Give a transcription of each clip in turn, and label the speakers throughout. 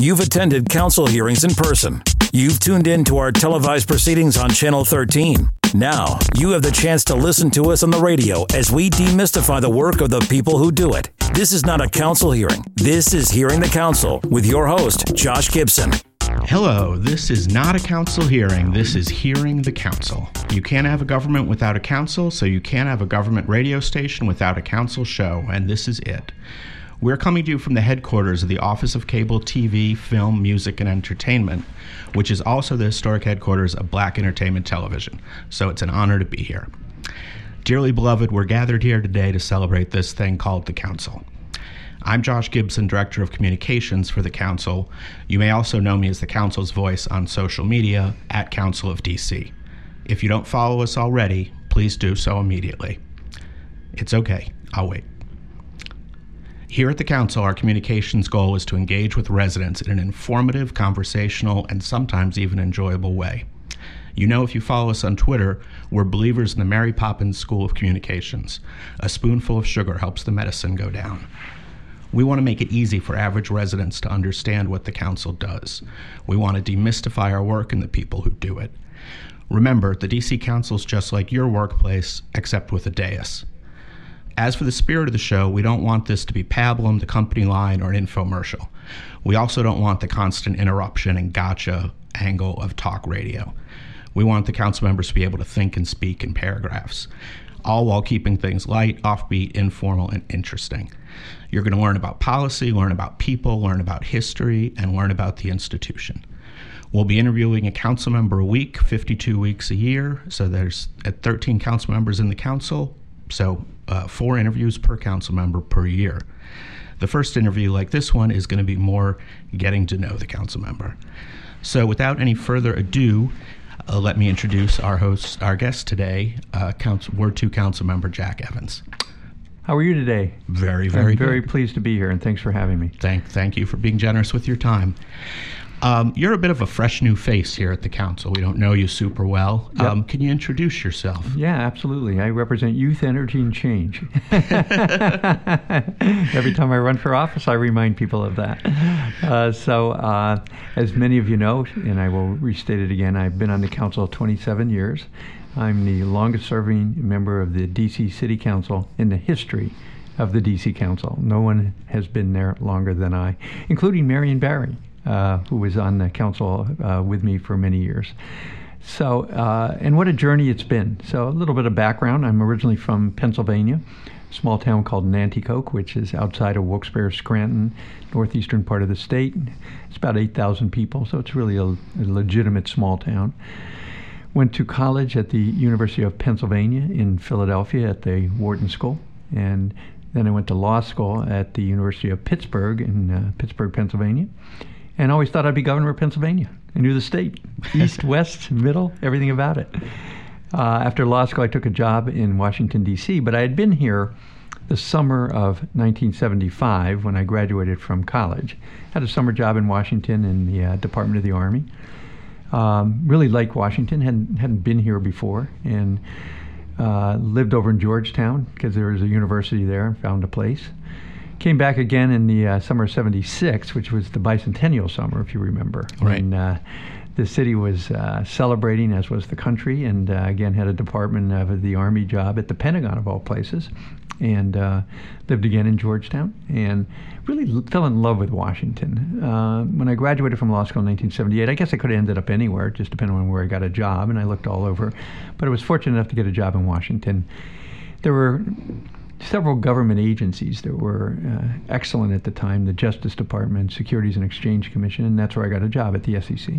Speaker 1: You've attended council hearings in person. You've tuned in to our televised proceedings on Channel 13. Now, you have the chance to listen to us on the radio as we demystify the work of the people who do it. This is not a council hearing. This is Hearing the Council with your host, Josh Gibson.
Speaker 2: Hello, this is not a council hearing. This is Hearing the Council. You can't have a government without a council, so you can't have a government radio station without a council show, and this is it. We're coming to you from the headquarters of the Office of Cable TV, Film, Music, and Entertainment, which is also the historic headquarters of Black Entertainment Television. So it's an honor to be here. Dearly beloved, we're gathered here today to celebrate this thing called the Council. I'm Josh Gibson, Director of Communications for the Council. You may also know me as the Council's voice on social media at Council of DC. If you don't follow us already, please do so immediately. It's okay, I'll wait. Here at the Council, our communications goal is to engage with residents in an informative, conversational, and sometimes even enjoyable way. You know, if you follow us on Twitter, we're believers in the Mary Poppins School of Communications. A spoonful of sugar helps the medicine go down. We want to make it easy for average residents to understand what the Council does. We want to demystify our work and the people who do it. Remember, the DC Council is just like your workplace, except with a dais. As for the spirit of the show, we don't want this to be pablum, the company line, or an infomercial. We also don't want the constant interruption and gotcha angle of talk radio. We want the council members to be able to think and speak in paragraphs, all while keeping things light, offbeat, informal, and interesting. You're going to learn about policy, learn about people, learn about history, and learn about the institution. We'll be interviewing a council member a week, 52 weeks a year. So there's uh, 13 council members in the council. So uh, four interviews per council member per year. The first interview, like this one, is going to be more getting to know the council member. So, without any further ado, uh, let me introduce our host, our guest today, uh, Council, Ward 2 Council Member Jack Evans.
Speaker 3: How are you today?
Speaker 2: Very, very
Speaker 3: I'm very
Speaker 2: good.
Speaker 3: pleased to be here, and thanks for having me.
Speaker 2: Thank, thank you for being generous with your time. Um, you're a bit of a fresh new face here at the council. We don't know you super well.
Speaker 3: Yep.
Speaker 2: Um, can you introduce yourself?
Speaker 3: Yeah, absolutely. I represent youth, energy, and change. Every time I run for office, I remind people of that. Uh, so, uh, as many of you know, and I will restate it again, I've been on the council 27 years. I'm the longest serving member of the DC City Council in the history of the DC Council. No one has been there longer than I, including Marion Barry, who was on the council uh, with me for many years. So, uh, and what a journey it's been. So, a little bit of background. I'm originally from Pennsylvania, a small town called Nanticoke, which is outside of Wilkes-Barre, Scranton, northeastern part of the state. It's about 8,000 people, so it's really a, a legitimate small town. Went to college at the University of Pennsylvania in Philadelphia at the Wharton School, and then I went to law school at the University of Pittsburgh in uh, Pittsburgh, Pennsylvania, and always thought I'd be governor of Pennsylvania. I knew the state, east, west, middle, everything about it. Uh, after law school, I took a job in Washington, D.C., but I had been here the summer of 1975 when I graduated from college. Had a summer job in Washington in the uh, Department of the Army. Um, really liked Washington, hadn't, hadn't been here before, and uh, lived over in Georgetown because there was a university there and found a place. Came back again in the uh, summer of 76, which was the bicentennial summer, if you remember.
Speaker 2: Right.
Speaker 3: When, uh, the city was uh, celebrating, as was the country, and uh, again had a Department of the Army job at the Pentagon, of all places, and uh, lived again in Georgetown, and really l- fell in love with Washington. Uh, when I graduated from law school in 1978, I guess I could have ended up anywhere, just depending on where I got a job, and I looked all over, but I was fortunate enough to get a job in Washington. There were several government agencies that were uh, excellent at the time the Justice Department, Securities and Exchange Commission, and that's where I got a job at the SEC.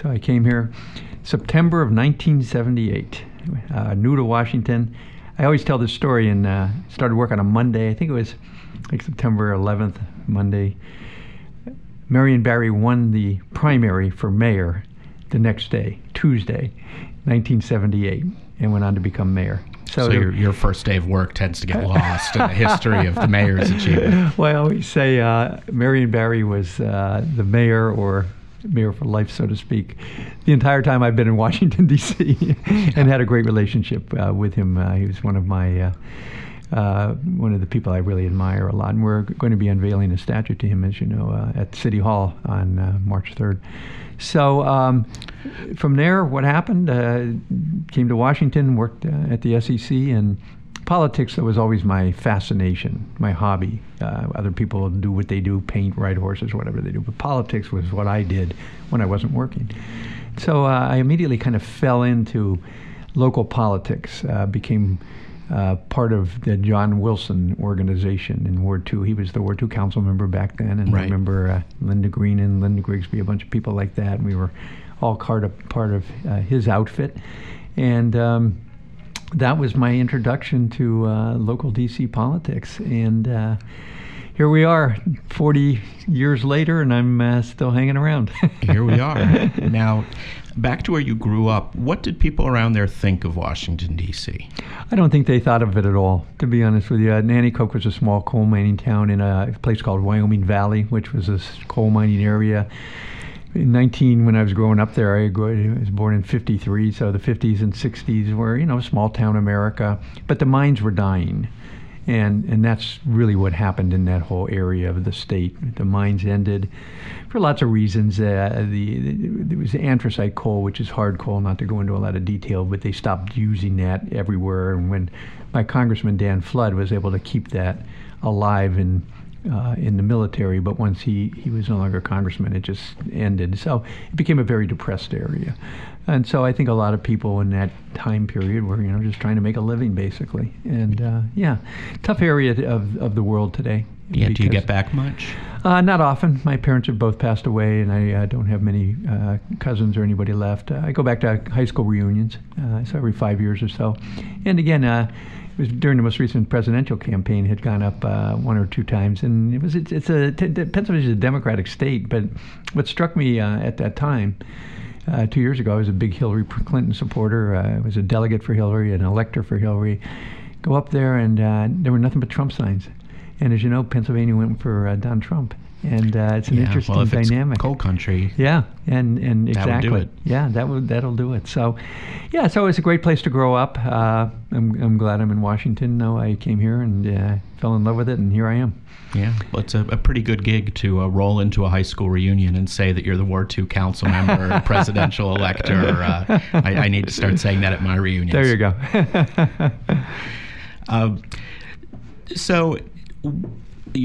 Speaker 3: So I came here September of 1978, uh, new to Washington. I always tell this story and uh, started work on a Monday. I think it was like September 11th, Monday. Marion Barry won the primary for mayor the next day, Tuesday, 1978, and went on to become mayor.
Speaker 2: So, your, your first day of work tends to get lost in the history of the mayor's achievement.
Speaker 3: Well, always say uh, Marion Barry was uh, the mayor or mayor for life, so to speak, the entire time I've been in Washington, D.C., and had a great relationship uh, with him. Uh, he was one of my uh, uh, one of the people I really admire a lot. And we're going to be unveiling a statue to him, as you know, uh, at City Hall on uh, March 3rd. So um, from there, what happened? Uh, came to Washington, worked uh, at the SEC, and politics that was always my fascination, my hobby. Uh, other people do what they do, paint, ride horses, whatever they do. But politics was what I did when I wasn't working. So I immediately kind of fell into local politics, became uh, part of the John Wilson organization in Ward 2. He was the Ward 2 council member back then, and right. I remember uh, Linda Green and Linda Grigsby, a bunch of people like that, and we were all part of, part of uh, his outfit. And um, that was my introduction to uh, local DC politics. And uh, here we are 40 years later and i'm uh, still hanging around
Speaker 2: here we are now back to where you grew up, what did people around there think of Washington, D.C.?
Speaker 3: I don't think they thought of it at all, to be honest with you. Uh, Nanticoke was a small coal mining town in a place called Wyoming Valley, which was a coal mining area. In 19, when I was growing up there, I was born in 53, so the 50s and 60s were, you know, small town America, but the mines were dying and and that's really what happened in that whole area of the state. The mines ended for lots of reasons. Uh, the, the there was anthracite coal, which is hard coal, not to go into a lot of detail, but they stopped using that everywhere. And when my congressman Dan Flood was able to keep that alive in uh, in the military, but once he, he was no longer a congressman, it just ended. So it became a very depressed area. And so I think a lot of people in that time period were, you know, just trying to make a living, basically. And uh, yeah, tough area of, of the world today.
Speaker 2: Yeah, do you get back much?
Speaker 3: Uh, not often. My parents have both passed away, and I uh, don't have many uh, cousins or anybody left. Uh, I go back to high school reunions, uh, so every five years or so. And again, uh, during the most recent presidential campaign had gone up one or two times, and it was it's, it's a t- Pennsylvania is a Democratic state, but what struck me at that time. Uh, two years ago, I was a big Hillary Clinton supporter. Uh, I was a delegate for Hillary, an elector for Hillary. Go up there, and uh, there were nothing but Trump signs. And as you know, Pennsylvania went for uh, Don Trump, and uh, it's an
Speaker 2: yeah,
Speaker 3: interesting
Speaker 2: well, if
Speaker 3: dynamic.
Speaker 2: It's coal country.
Speaker 3: Yeah, and and exactly.
Speaker 2: That would do it.
Speaker 3: Yeah, that would that'll do it. So, yeah, so it's a great place to grow up. Uh, I'm I'm glad I'm in Washington. No, I came here and uh, fell in love with it, and here I am.
Speaker 2: Yeah, well, it's a, a pretty good gig to uh, roll into a high school reunion and say that you're the Ward 2 council member, presidential elector. Uh, I, I, need to start saying that at my reunions.
Speaker 3: There you go.
Speaker 2: uh, so,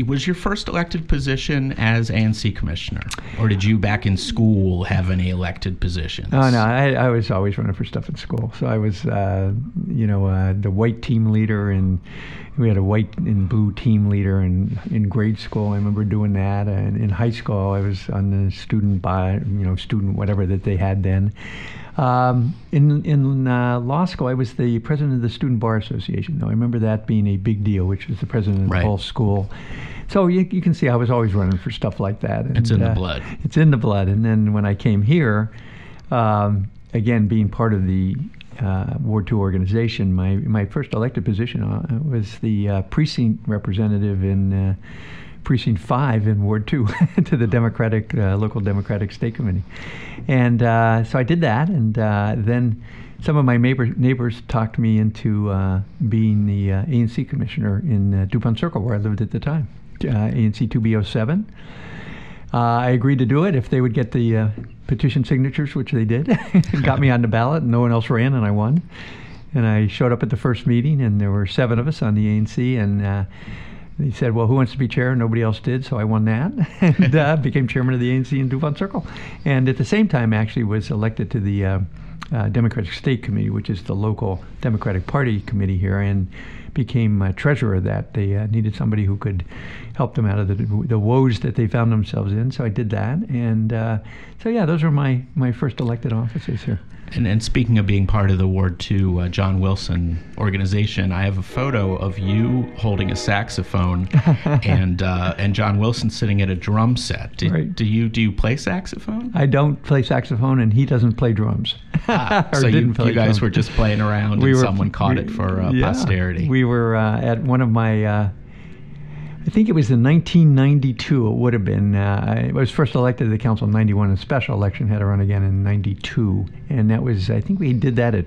Speaker 2: was your first elected position as ANC commissioner, or did you back in school have any elected positions?
Speaker 3: Oh no, I, I was always running for stuff in school. So I was, uh, you know, uh, the white team leader, and we had a white and blue team leader in in grade school. I remember doing that, and in high school I was on the student by, you know, student whatever that they had then. Um, in in uh, law school, I was the president of the Student Bar Association. Though I remember that being a big deal, which was the president of
Speaker 2: right.
Speaker 3: the whole school. So you, you can see I was always running for stuff like that.
Speaker 2: And, it's in the uh, blood.
Speaker 3: It's in the blood. And then when I came here, um, again being part of the uh, Ward 2 organization, my my first elected position uh, was the uh, precinct representative in uh, precinct five in Ward two to the Democratic uh, local Democratic State Committee, and uh, so I did that, and uh, then some of my neighbor, neighbors talked me into uh, being the uh, ANC commissioner in uh, Dupont Circle where I lived at the time, ANC 2B07. I agreed to do it if they would get the petition signatures, which they did. got me on the ballot, and no one else ran, and I won. And I showed up at the first meeting, and there were seven of us on the ANC, and he said, "Well, who wants to be chair?" Nobody else did, so I won that and uh, became chairman of the ANC in Dupont Circle. And at the same time, actually, was elected to the uh, uh, Democratic State Committee, which is the local Democratic Party committee here, and became uh, treasurer of that. They uh, needed somebody who could help them out of the, the woes that they found themselves in, so I did that. And uh, so, yeah, those were my, my first elected offices here.
Speaker 2: And, and speaking of being part of the Ward 2 uh, John Wilson organization, I have a photo of you holding a saxophone and uh, and John Wilson sitting at a drum set. Do,
Speaker 3: right.
Speaker 2: do you do you play saxophone?
Speaker 3: I don't play saxophone, and he doesn't play drums.
Speaker 2: Ah, so you, you, guys drums. were just playing around, we and were, someone caught we, it for uh,
Speaker 3: yeah,
Speaker 2: posterity.
Speaker 3: We were uh, at one of my uh, I think it was in 1992. It would have been. Uh, I was first elected to the council in '91. A special election had to run again in '92, and that was. I think we did that at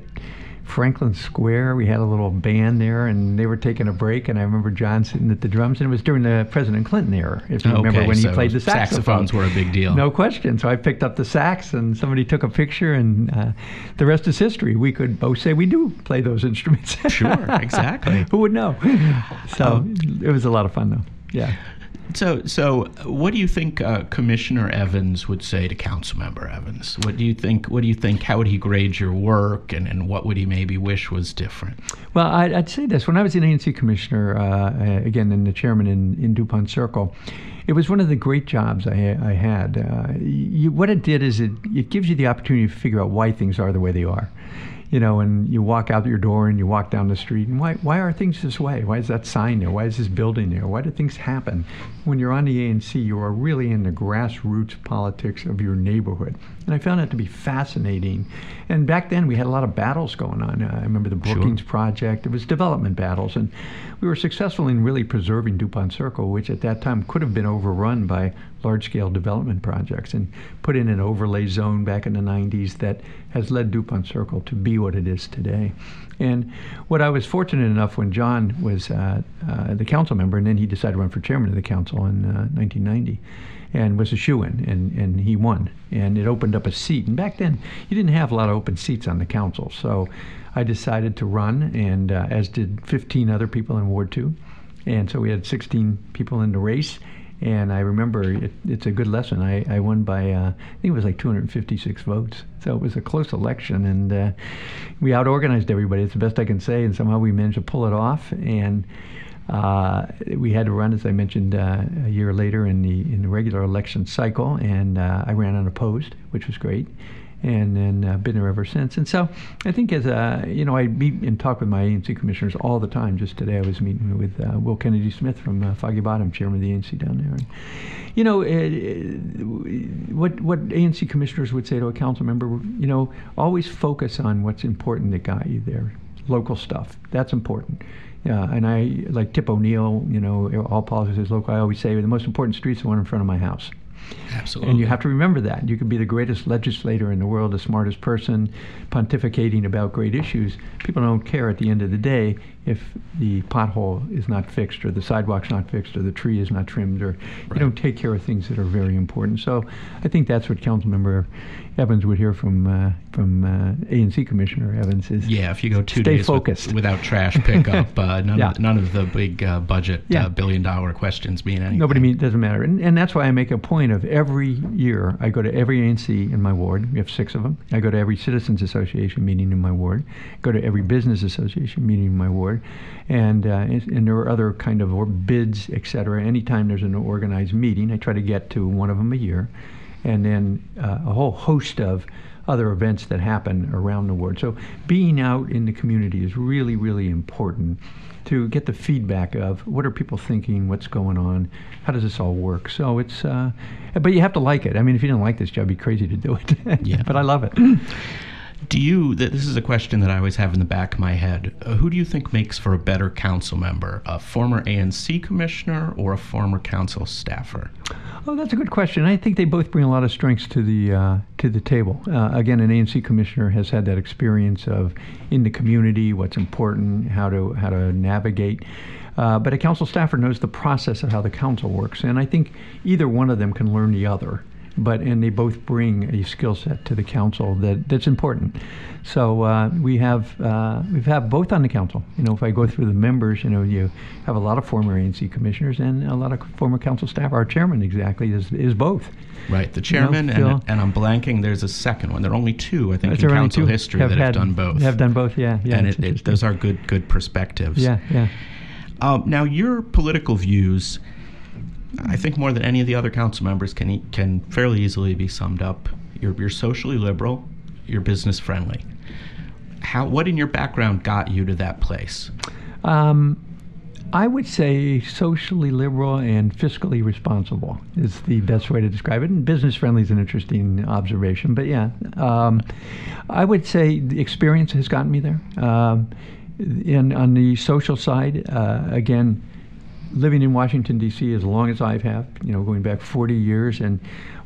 Speaker 3: Franklin Square. We had a little band there, and they were taking a break. And I remember John sitting at the drums, and it was during the President Clinton era, if you
Speaker 2: Okay,
Speaker 3: remember when
Speaker 2: so
Speaker 3: he played the saxophone.
Speaker 2: saxophones were a big deal.
Speaker 3: No question. So I picked up the sax, and somebody took a picture, and uh, the rest is history. We could both say we do play those instruments.
Speaker 2: Sure, exactly.
Speaker 3: Who would know? So it was a lot of fun, though. Yeah.
Speaker 2: So, so what do you think uh, Commissioner Evans would say to Councilmember Evans? What do you think? What do you think? How would he grade your work, and, and what would he maybe wish was different?
Speaker 3: Well, I'd, I'd say this: when I was an ANC commissioner, uh, uh, again, and the chairman in, in Dupont Circle, it was one of the great jobs I, I had. Uh, you, what it did is it, it gives you the opportunity to figure out why things are the way they are. You know, and you walk out your door and you walk down the street, and why, why are things this way? Why is that sign there? Why is this building there? Why do things happen? When you're on the ANC, you are really in the grassroots politics of your neighborhood. And I found that to be fascinating. And back then, we had a lot of battles going on. Uh, I remember the
Speaker 2: Sure.
Speaker 3: Brookings Project. It was development battles, and we were successful in really preserving DuPont Circle, which at that time could have been overrun by large-scale development projects, and put in an overlay zone back in the 90s that has led DuPont Circle to be what it is today. And what I was fortunate enough when John was uh, uh, the council member, and then he decided to run for chairman of the council in uh, 1990 and was a shoe-in, and, and he won. And it opened up a seat. And back then, you didn't have a lot of open seats on the council. So I decided to run, and uh, as did 15 other people in Ward 2. And so we had 16 people in the race. And I remember it, it's a good lesson. I, I won by, uh, I think it was like 256 votes. So it was a close election, and uh, we out-organized everybody. It's the best I can say, and somehow we managed to pull it off. And uh, we had to run, as I mentioned, uh, a year later in the in the regular election cycle, and uh, I ran unopposed, which was great, and then uh, been there ever since. And so, I think as a, you know, I meet and talk with my ANC commissioners all the time. Just today, I was meeting with uh, Will Kennedy Smith from uh, Foggy Bottom, chairman of the ANC down there. And, you know, uh, what what ANC commissioners would say to a council member, you know, always focus on what's important that got you there. Local stuff. That's important. Yeah, and I like Tip O'Neill. You know, all politics is local. I always say the most important street's the one in front of my house.
Speaker 2: Absolutely.
Speaker 3: And you have to remember that. You could be the greatest legislator in the world, the smartest person, pontificating about great issues. People don't care at the end of the day if the pothole is not fixed, or the sidewalk's not fixed, or the tree is not trimmed, or you don't take care of things that are very important. So I think that's what Councilmember Evans would hear from uh, from uh, ANC Commissioner Evans is
Speaker 2: Yeah, if you go two days with- without trash pickup, uh, none,
Speaker 3: Yeah.
Speaker 2: of, none of the big uh, budget
Speaker 3: Yeah.
Speaker 2: uh, billion dollar questions mean anything.
Speaker 3: Nobody mean doesn't matter, and, and that's why I make a point of every year I go to every ANC in my ward. We have six of them. I go to every citizens association meeting in my ward. Go to every business association meeting in my ward, and uh, and, and there are other kind of or bids, etc. Anytime there's an organized meeting, I try to get to one of them a year, and then uh, a whole host of other events that happen around the ward. So being out in the community is really, really important to get the feedback of what are people thinking, what's going on, how does this all work. So it's, uh, but you have to like it. I mean, if you didn't like this job, it'd be crazy to do it.
Speaker 2: Yeah.
Speaker 3: but I love it.
Speaker 2: Do you? This is a question that I always have in the back of my head. Uh, who do you think makes for a better council member, a former ANC commissioner or a former council staffer?
Speaker 3: Oh, that's a good question. I think they both bring a lot of strengths to the uh, to the table. Uh, again, an ANC commissioner has had that experience of in the community, what's important, how to how to navigate. Uh, but a council staffer knows the process of how the council works, and I think either one of them can learn the other. But and they both bring a skill set to the council that, that's important. So uh, we have uh, we've have both on the council. You know, if I go through the members, you know, you have a lot of former ANC commissioners and a lot of former council staff. Our chairman exactly is is both.
Speaker 2: Right, the
Speaker 3: You know,
Speaker 2: chairman, and, and I'm blanking. There's a second one. There are only two, I think, in council history that have done both.
Speaker 3: Have done both, yeah. yeah
Speaker 2: and it, it, those are good, good perspectives.
Speaker 3: Yeah, yeah.
Speaker 2: Um, now, your political views, I think more than any of the other council members, can can fairly easily be summed up. You're, you're socially liberal, you're business friendly. How? What in your background got you to that place?
Speaker 3: Um, I would say socially liberal and fiscally responsible is the best way to describe it. And business friendly is an interesting observation, but yeah, um, I would say the experience has gotten me there. Um, and on the social side, uh, again, living in Washington D.C. as long as I've have, you know, going back 40 years, and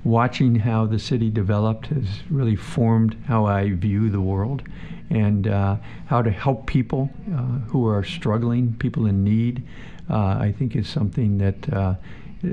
Speaker 3: watching how the city developed has really formed how I view the world, and uh, how to help people uh, who are struggling, people in need. Uh, I think is something that uh,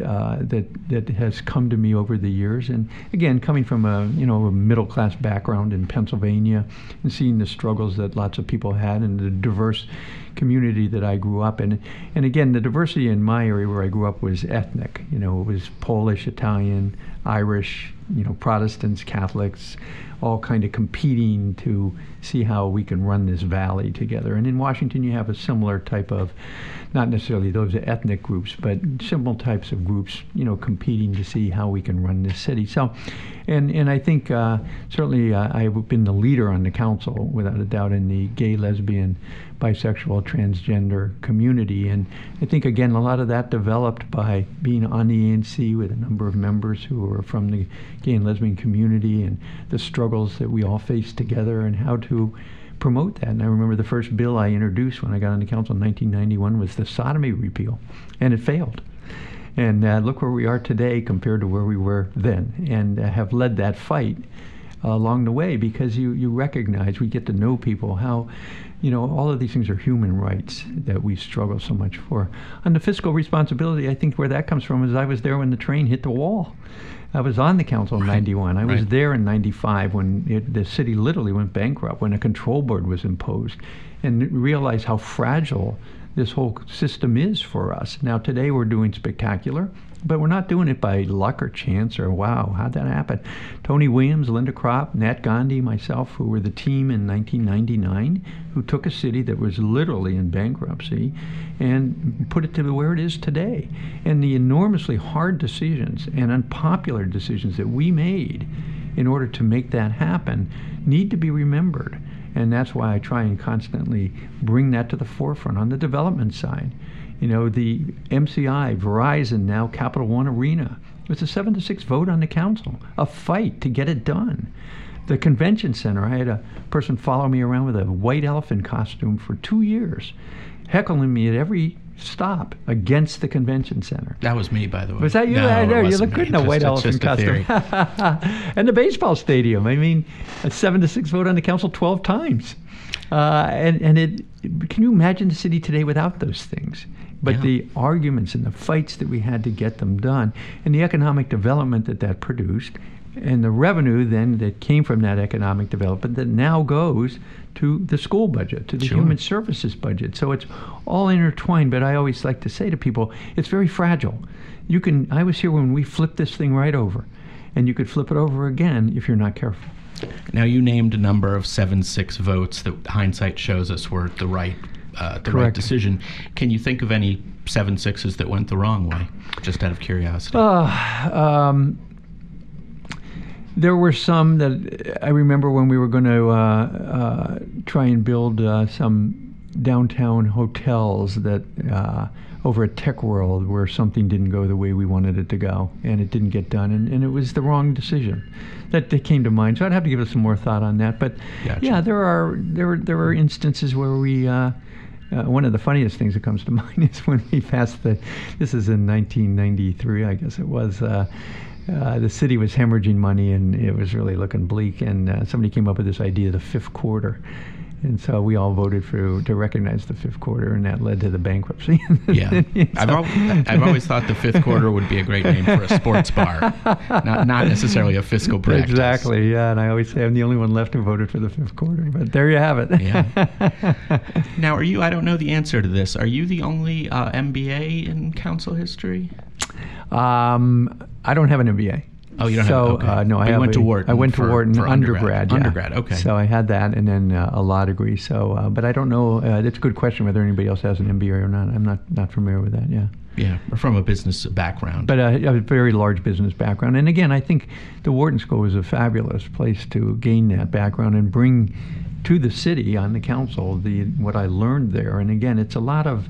Speaker 3: uh, that that has come to me over the years. And again, coming from a you know a middle class background in Pennsylvania and seeing the struggles that lots of people had and the diverse community that I grew up in. And again, the diversity in my area where I grew up was ethnic. You know, it was Polish, Italian, Irish, you know, Protestants, Catholics, all kind of competing to see how we can run this valley together. And in Washington, you have a similar type of, not necessarily those ethnic groups, but similar types of groups, you know, competing to see how we can run this city. So, and and I think uh, certainly uh, I've been the leader on the council, without a doubt, in the gay, lesbian, bisexual, transgender community. And I think, again, a lot of that developed by being on the ANC with a number of members who are from the gay and lesbian community and the struggles that we all face together and how to promote that. And I remember the first bill I introduced when I got the council in 1991 was the sodomy repeal, and it failed. And uh, look where we are today compared to where we were then, and uh, have led that fight uh, along the way because you, you recognize, we get to know people, how you know, all of these things are human rights that we struggle so much for. On the fiscal responsibility, I think where that comes from is I was there when the train hit the wall. I was on the council in 91. I
Speaker 2: right.
Speaker 3: was there in 95 when it, the city literally went bankrupt, when a control board was imposed, and realized how fragile this whole system is for us. Now, today we're doing spectacular. But we're not doing it by luck or chance or wow, how'd that happen? Tony Williams, Linda Cropp, Nat Gandhi, myself, who were the team in 1999, who took a city that was literally in bankruptcy and put it to where it is today. And the enormously hard decisions and unpopular decisions that we made in order to make that happen need to be remembered. And that's why I try and constantly bring that to the forefront on the development side. You know, the MCI, Verizon, now Capital One Arena. It was a seven to six vote on the council, a fight to get it done. The convention center, I had a person follow me around with a white elephant costume for two years, heckling me at every stop against the convention center.
Speaker 2: That was me, by the way.
Speaker 3: Was that you?
Speaker 2: No,
Speaker 3: I know you look good in a white elephant costume. and the baseball stadium. I mean, a seven to six vote on the council twelve times. Uh, and and it can you imagine the city today without those things? But
Speaker 2: Yeah.
Speaker 3: the arguments and the fights that we had to get them done, and the economic development that that produced, and the revenue then that came from that economic development that now goes to the school budget, to the
Speaker 2: Sure.
Speaker 3: human services budget. So it's all intertwined. But I always like to say to people, it's very fragile. You can. I was here when we flipped this thing right over, and you could flip it over again if you're not careful.
Speaker 2: Now you named a number of seven six votes that hindsight shows us were the right uh, the right decision. Can you think of any seven sixes that went the wrong way? Just out of curiosity.
Speaker 3: Uh, um, there were some that I remember when we were going to uh, uh, try and build uh, some downtown hotels that uh, over at Tech World where something didn't go the way we wanted it to go and it didn't get done and, and it was the wrong decision that, that came to mind. So I'd have to give it some more thought on that. But
Speaker 2: Gotcha.
Speaker 3: yeah, there are there there are instances where we. Uh, uh, one of the funniest things that comes to mind is when we passed the. This is in 1993, I guess it was. Uh, uh, the city was hemorrhaging money, and it was really looking bleak. And uh, somebody came up with this idea, of the fifth quarter, and so we all voted for to recognize the fifth quarter, and that led to the bankruptcy.
Speaker 2: yeah, I've, al- I've always thought the fifth quarter would be a great name for a sports bar, not not necessarily a fiscal practice.
Speaker 3: Exactly, yeah, and I always say I'm the only one left who voted for the fifth quarter, but there you have it.
Speaker 2: Yeah. Now, are you? I don't know the answer to this. Are you the only uh, MBA in council history?
Speaker 3: Um, I don't have an MBA.
Speaker 2: Oh, you don't have-
Speaker 3: so,
Speaker 2: okay.
Speaker 3: uh, no,
Speaker 2: But
Speaker 3: I
Speaker 2: you
Speaker 3: have
Speaker 2: went to
Speaker 3: a-
Speaker 2: Wharton
Speaker 3: I went
Speaker 2: for-
Speaker 3: to Wharton
Speaker 2: for undergrad.
Speaker 3: undergrad. yeah.
Speaker 2: Undergrad, okay.
Speaker 3: So I had that, and then uh, a law degree. So, uh, but I don't know. Uh, it's a good question whether anybody else has an MBA or not. I'm not not familiar with that. Yeah.
Speaker 2: Yeah, from a business background.
Speaker 3: But uh, a very large business background, and again, I think the Wharton School was a fabulous place to gain that background and bring to the city on the council the what I learned there. And again, it's a lot of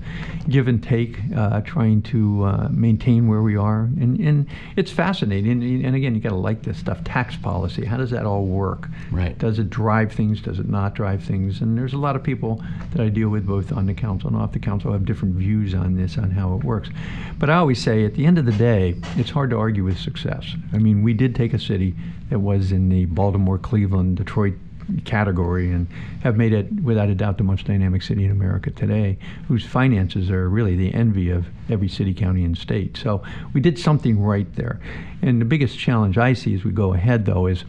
Speaker 3: give and take, uh, trying to uh, maintain where we are, and, and it's fascinating. And, and again, you got to like this stuff. Tax policy, how does that all work?
Speaker 2: Right.
Speaker 3: Does it drive things? Does it not drive things? And there's a lot of people that I deal with both on the council and off the council have different views on this, on how it works. But I always say, at the end of the day, it's hard to argue with success. I mean, we did take a city that was in the Baltimore, Cleveland, Detroit category and have made it without a doubt the most dynamic city in America today, whose finances are really the envy of every city, county, and state. So we did something right there. And the biggest challenge I see as we go ahead, though, is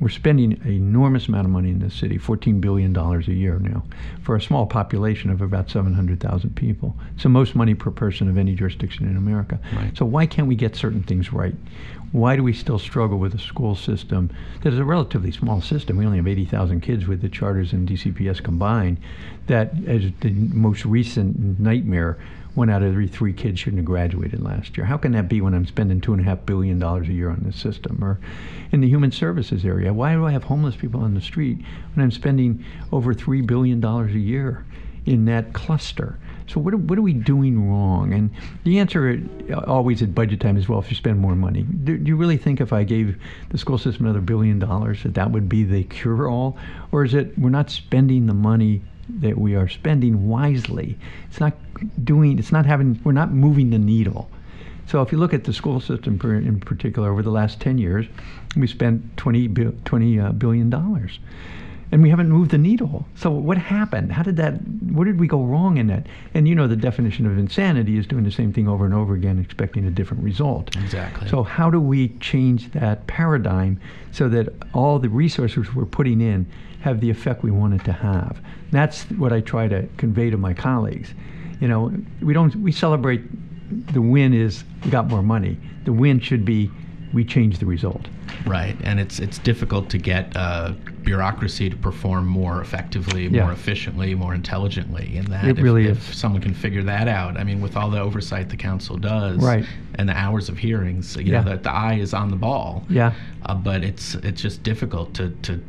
Speaker 3: we're spending an enormous amount of money in this city, $14 billion a year now, for a small population of about 700,000 people. It's the most money per person of any jurisdiction in America.
Speaker 2: Right.
Speaker 3: So why can't we get certain things right? Why do we still struggle with a school system that is a relatively small system? We only have 80,000 kids with the charters and DCPS combined. That is the most recent nightmare, one out of every three kids shouldn't have graduated last year. How can that be when I'm spending two and a half billion dollars a year on this system? Or in the human services area, why do I have homeless people on the street when I'm spending over three billion dollars a year in that cluster? So what are, what are we doing wrong? And the answer always at budget time is, well, if you spend more money. Do, do you really think if I gave the school system another billion dollars that that would be the cure-all? Or is it we're not spending the money that we are spending wisely? It's not doing, it's not having, we're not moving the needle. So if you look at the school system in particular over the last 10 years, we spent 20, 20 uh, billion dollars and we haven't moved the needle. So what happened? How did that? Where did we go wrong in that? And you know, the definition of insanity is doing the same thing over and over again, expecting a different result.
Speaker 2: Exactly.
Speaker 3: So how do we change that paradigm so that all the resources we're putting in have the effect we want it to have? That's what I try to convey to my colleagues. You know, we don't we celebrate the win is we got more money. The win should be we change the result.
Speaker 2: Right, and it's it's difficult to get uh, bureaucracy to perform more effectively,
Speaker 3: Yeah.
Speaker 2: more efficiently, more intelligently. And that
Speaker 3: It
Speaker 2: if,
Speaker 3: really
Speaker 2: if someone can figure that out, I mean, with all the oversight the council does,
Speaker 3: Right.
Speaker 2: and the hours of hearings, you
Speaker 3: Yeah.
Speaker 2: know, that the eye is on the ball.
Speaker 3: Yeah.
Speaker 2: Uh, but it's it's just difficult to to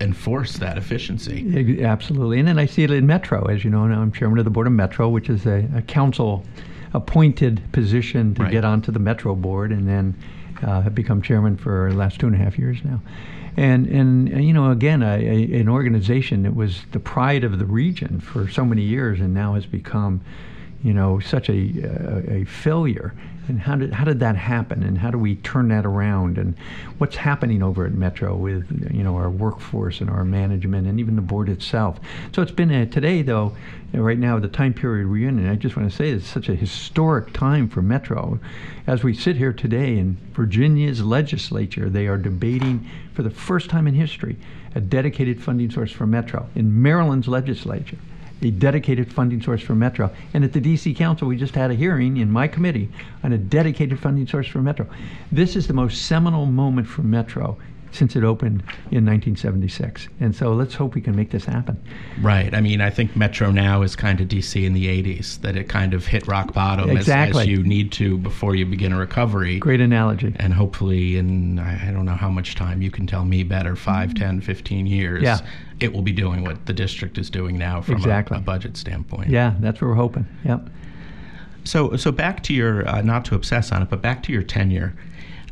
Speaker 2: enforce that efficiency.
Speaker 3: Absolutely. And then I see it in Metro. As you know, now I'm chairman of the board of Metro, which is a, a council appointed position to
Speaker 2: Right.
Speaker 3: get onto the Metro board and then uh, have become chairman for the last two and a half years now. And, and you know, again, a, a, an organization that was the pride of the region for so many years and now has become, you know, such a, a, a failure. And how did, how did that happen? And how do we turn that around? And what's happening over at Metro with, you know, our workforce and our management and even the board itself? So it's been a, today, though, right now, the time period and I just want to say it's such a historic time for Metro. As we sit here today in Virginia's legislature, they are debating for the first time in history a dedicated funding source for Metro. In Maryland's legislature, a dedicated funding source for Metro. And at the DC Council, we just had a hearing in my committee on a dedicated funding source for Metro. This is the most seminal moment for Metro since it opened in 1976. And so let's hope we can make this happen.
Speaker 2: Right. I mean, I think Metro now is kind of DC in the 80s, that it kind of hit rock bottom
Speaker 3: Exactly.
Speaker 2: as, you need to before you begin a recovery.
Speaker 3: Great analogy.
Speaker 2: And hopefully, in I don't know how much time, you can tell me better 5, 10, 15 years,
Speaker 3: Yeah.
Speaker 2: it will be doing what the district is doing now from a- a, budget standpoint.
Speaker 3: Yeah, that's what we're hoping. Yep.
Speaker 2: So, so back to your, uh, not to obsess on it, but back to your tenure.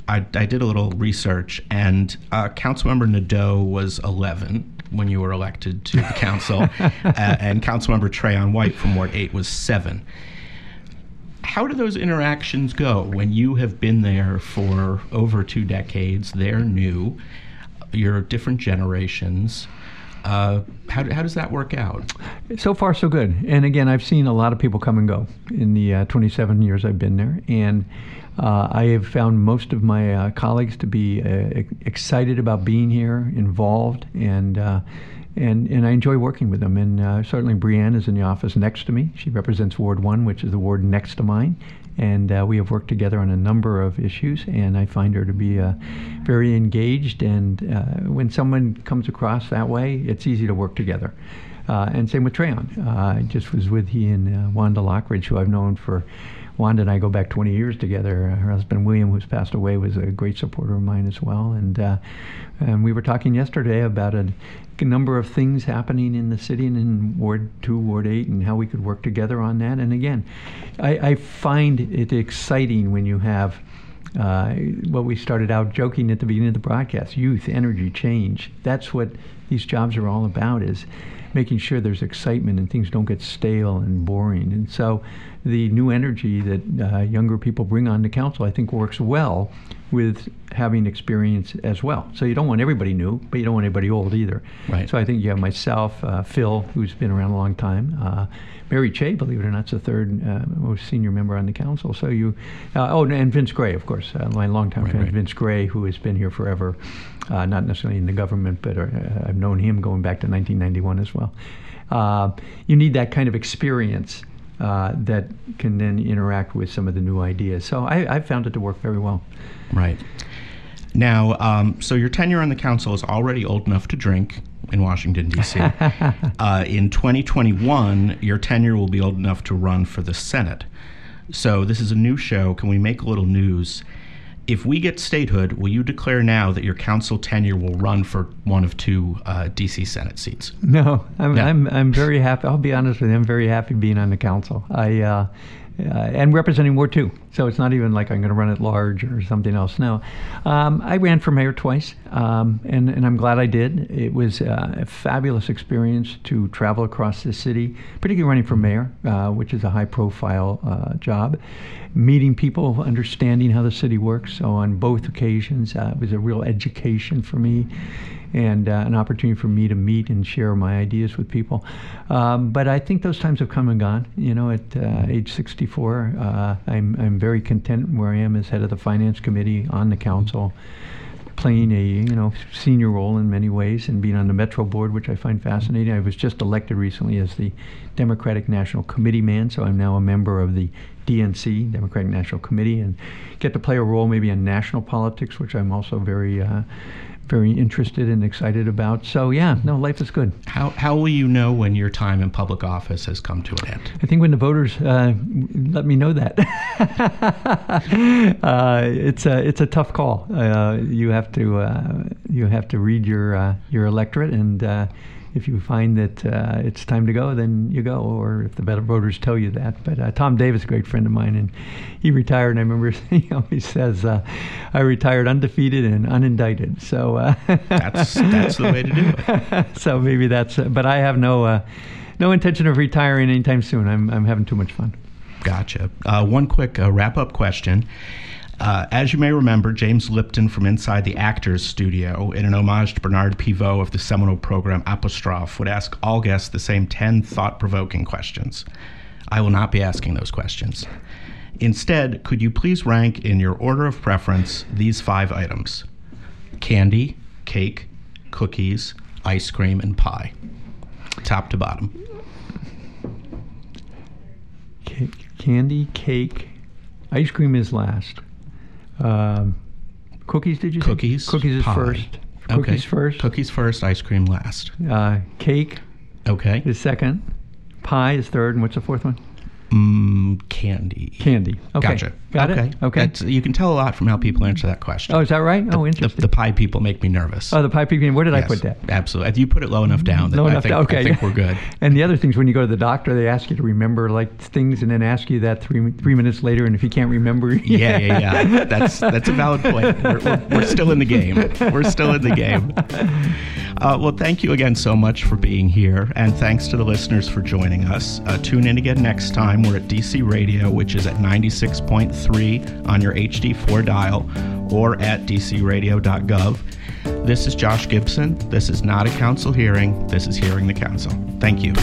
Speaker 2: I, I did a little research, and uh, Councilmember Nadeau was 11 when you were elected to the council, uh, and Councilmember Trayon White from Ward 8 was 7. How do those interactions go when you have been there for over two decades? They're new, you're different generations. Uh, how, how does that work out?
Speaker 3: So far, so good. And again, I've seen a lot of people come and go in the uh, 27 years I've been there. And uh, I have found most of my uh, colleagues to be uh, excited about being here, involved, and uh, and and I enjoy working with them. And certainly, Brianne is in the office next to me. She represents Ward One, which is the ward next to mine. And uh, we have worked together on a number of issues, and I find her to be uh, very engaged. And uh, when someone comes across that way, it's easy to work together. Uh, and same with Trayon. Uh, I just was with he and uh, Wanda Lockridge, who I've known for Wanda and I go back 20 years together. Her husband William, who's passed away, was a great supporter of mine as well. And and we were talking yesterday about a number of things happening in the city and in Ward 2, Ward 8, and how we could work together on that. And again, I, I find it exciting when you have uh, what we started out joking at the beginning of the broadcast youth, energy, change. That's what these jobs are all about is making sure there's excitement and things don't get stale and boring. And so the new energy that uh, younger people bring on the council, I think, works well with having experience as well. So you don't want everybody new, but you don't want anybody old either.
Speaker 2: Right.
Speaker 3: So I think you have myself, uh, Phil, who's been around a long time, uh, Mary Cheh, believe it or not, is the third uh, most senior member on the council. So you, uh, oh, and Vince Gray, of course, uh, my longtime
Speaker 2: right,
Speaker 3: friend
Speaker 2: right.
Speaker 3: Vince Gray, who has been here forever, uh, not necessarily in the government, but uh, I've known him going back to 1991 as well. Uh, you need that kind of experience. Uh, that can then interact with some of the new ideas. So I, I found it to work very well.
Speaker 2: Right. Now, um, so your tenure on the council is already old enough to drink in Washington, D.C. uh, in 2021, your tenure will be old enough to run for the Senate. So this is a new show. Can we make a little news? If we get statehood, will you declare now that your council tenure will run for one of two uh, D.C. Senate seats?
Speaker 3: No, I'm,
Speaker 2: Yeah.
Speaker 3: I'm, I'm very happy. I'll be honest with you. I'm very happy being on the council. I uh, uh, and representing Ward Two. So it's not even like I'm going to run at large or something else. No, um, I ran for mayor twice, um, and and I'm glad I did. It was uh, a fabulous experience to travel across the city, particularly running for mayor, uh, which is a high-profile uh, job. Meeting people, understanding how the city works. So on both occasions, uh, it was a real education for me and uh, an opportunity for me to meet and share my ideas with people. Um, but I think those times have come and gone. You know, at uh, age 64, uh, I'm, I'm very content where I am as head of the finance committee on the council, playing a you know senior role in many ways and being on the Metro board, which I find fascinating. I was just elected recently as the Democratic National Committee man, so I'm now a member of the DNC, Democratic National Committee, and get to play a role maybe in national politics, which I'm also very uh, very interested and excited about. So yeah, no, life is good.
Speaker 2: How, how will you know when your time in public office has come to an end?
Speaker 3: I think when the voters uh, let me know that, uh, it's a it's a tough call. Uh, you have to uh, you have to read your uh, your electorate, and uh, if you find that uh, it's time to go, then you go. Or if the better voters tell you that. But uh, Tom Davis, a great friend of mine, and he retired. And I remember he always says, uh, "I retired undefeated and unindicted." So uh,
Speaker 2: That's that's the way to do it.
Speaker 3: so maybe that's. Uh, but I have no uh, no intention of retiring anytime soon. I'm I'm having too much fun.
Speaker 2: Gotcha. Uh, one quick uh, wrap up question. Uh, as you may remember, James Lipton from inside the Actors Studio, in an homage to Bernard Pivot of the seminal program Apostrophes, would ask all guests the same 10 thought provoking questions. I will not be asking those questions. Instead, could you please rank in your order of preference these five items candy, cake, cookies, ice cream, and pie? Top to bottom.
Speaker 3: Ca- candy, cake, ice cream is last. Um, cookies? Did you say?
Speaker 2: Cookies,
Speaker 3: Cookies is
Speaker 2: pie.
Speaker 3: first.
Speaker 2: Okay.
Speaker 3: Cookies first.
Speaker 2: Cookies first, ice cream last.
Speaker 3: Uh, cake
Speaker 2: Okay.
Speaker 3: is second. Pie is third. And what's the fourth one?
Speaker 2: Mm, candy.
Speaker 3: Candy. Okay.
Speaker 2: Gotcha.
Speaker 3: Got
Speaker 2: okay.
Speaker 3: it. Okay.
Speaker 2: That's, you can tell a lot from how people answer that question.
Speaker 3: oh, is that right? Oh,
Speaker 2: the,
Speaker 3: interesting.
Speaker 2: the pie people make me nervous.
Speaker 3: oh, the pie people. Where did I put that?
Speaker 2: Absolutely. You put it low enough down that
Speaker 3: Low
Speaker 2: I,
Speaker 3: enough
Speaker 2: think,
Speaker 3: to- okay.
Speaker 2: I think we're good.
Speaker 3: And the other things, when you go to the doctor, they ask you to remember like things, and then ask you that three three minutes later, and if you can't remember,
Speaker 2: Yeah, yeah, yeah. That's that's a valid point. We're, we're, we're still in the game. We're still in the game. Uh, well, thank you again so much for being here, and thanks to the listeners for joining us. Uh, tune in again next time. We're at DC Radio, which is at 96.3 on your HD4 dial, or at dcradio.gov. This is Josh Gibson. This is not a council hearing. This is hearing the council. Thank you.